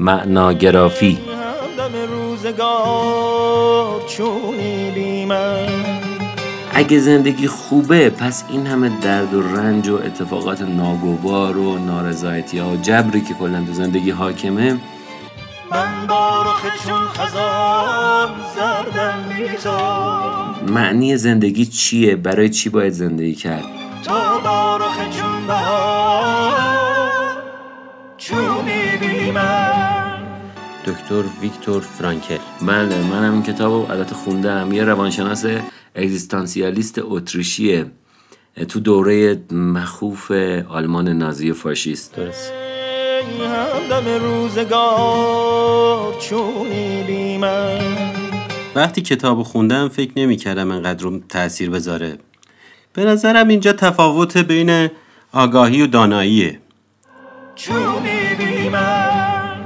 معناگرافی اگه زندگی خوبه پس این همه درد و رنج و اتفاقات ناگوار و نارضایتی ها و جبری که کلا تو زندگی حاکمه من چون خزان زردم معنی زندگی چیه؟ برای چی باید زندگی کرد؟ تو چون بهار چونی بی من. دکتر ویکتور فرانکل. بله منم این کتاب رو البته خوندم. یه روانشناس اگزیستانسیالیست اتریشیه. تو دوره مخوف آلمان نازی و فاشیست. درست. همدم روزگار چونی بی من. وقتی کتاب خوندم فکر نمی کردم انقدر رو تاثیر بذاره. به نظرم اینجا تفاوت بین آگاهی و داناییه. چونی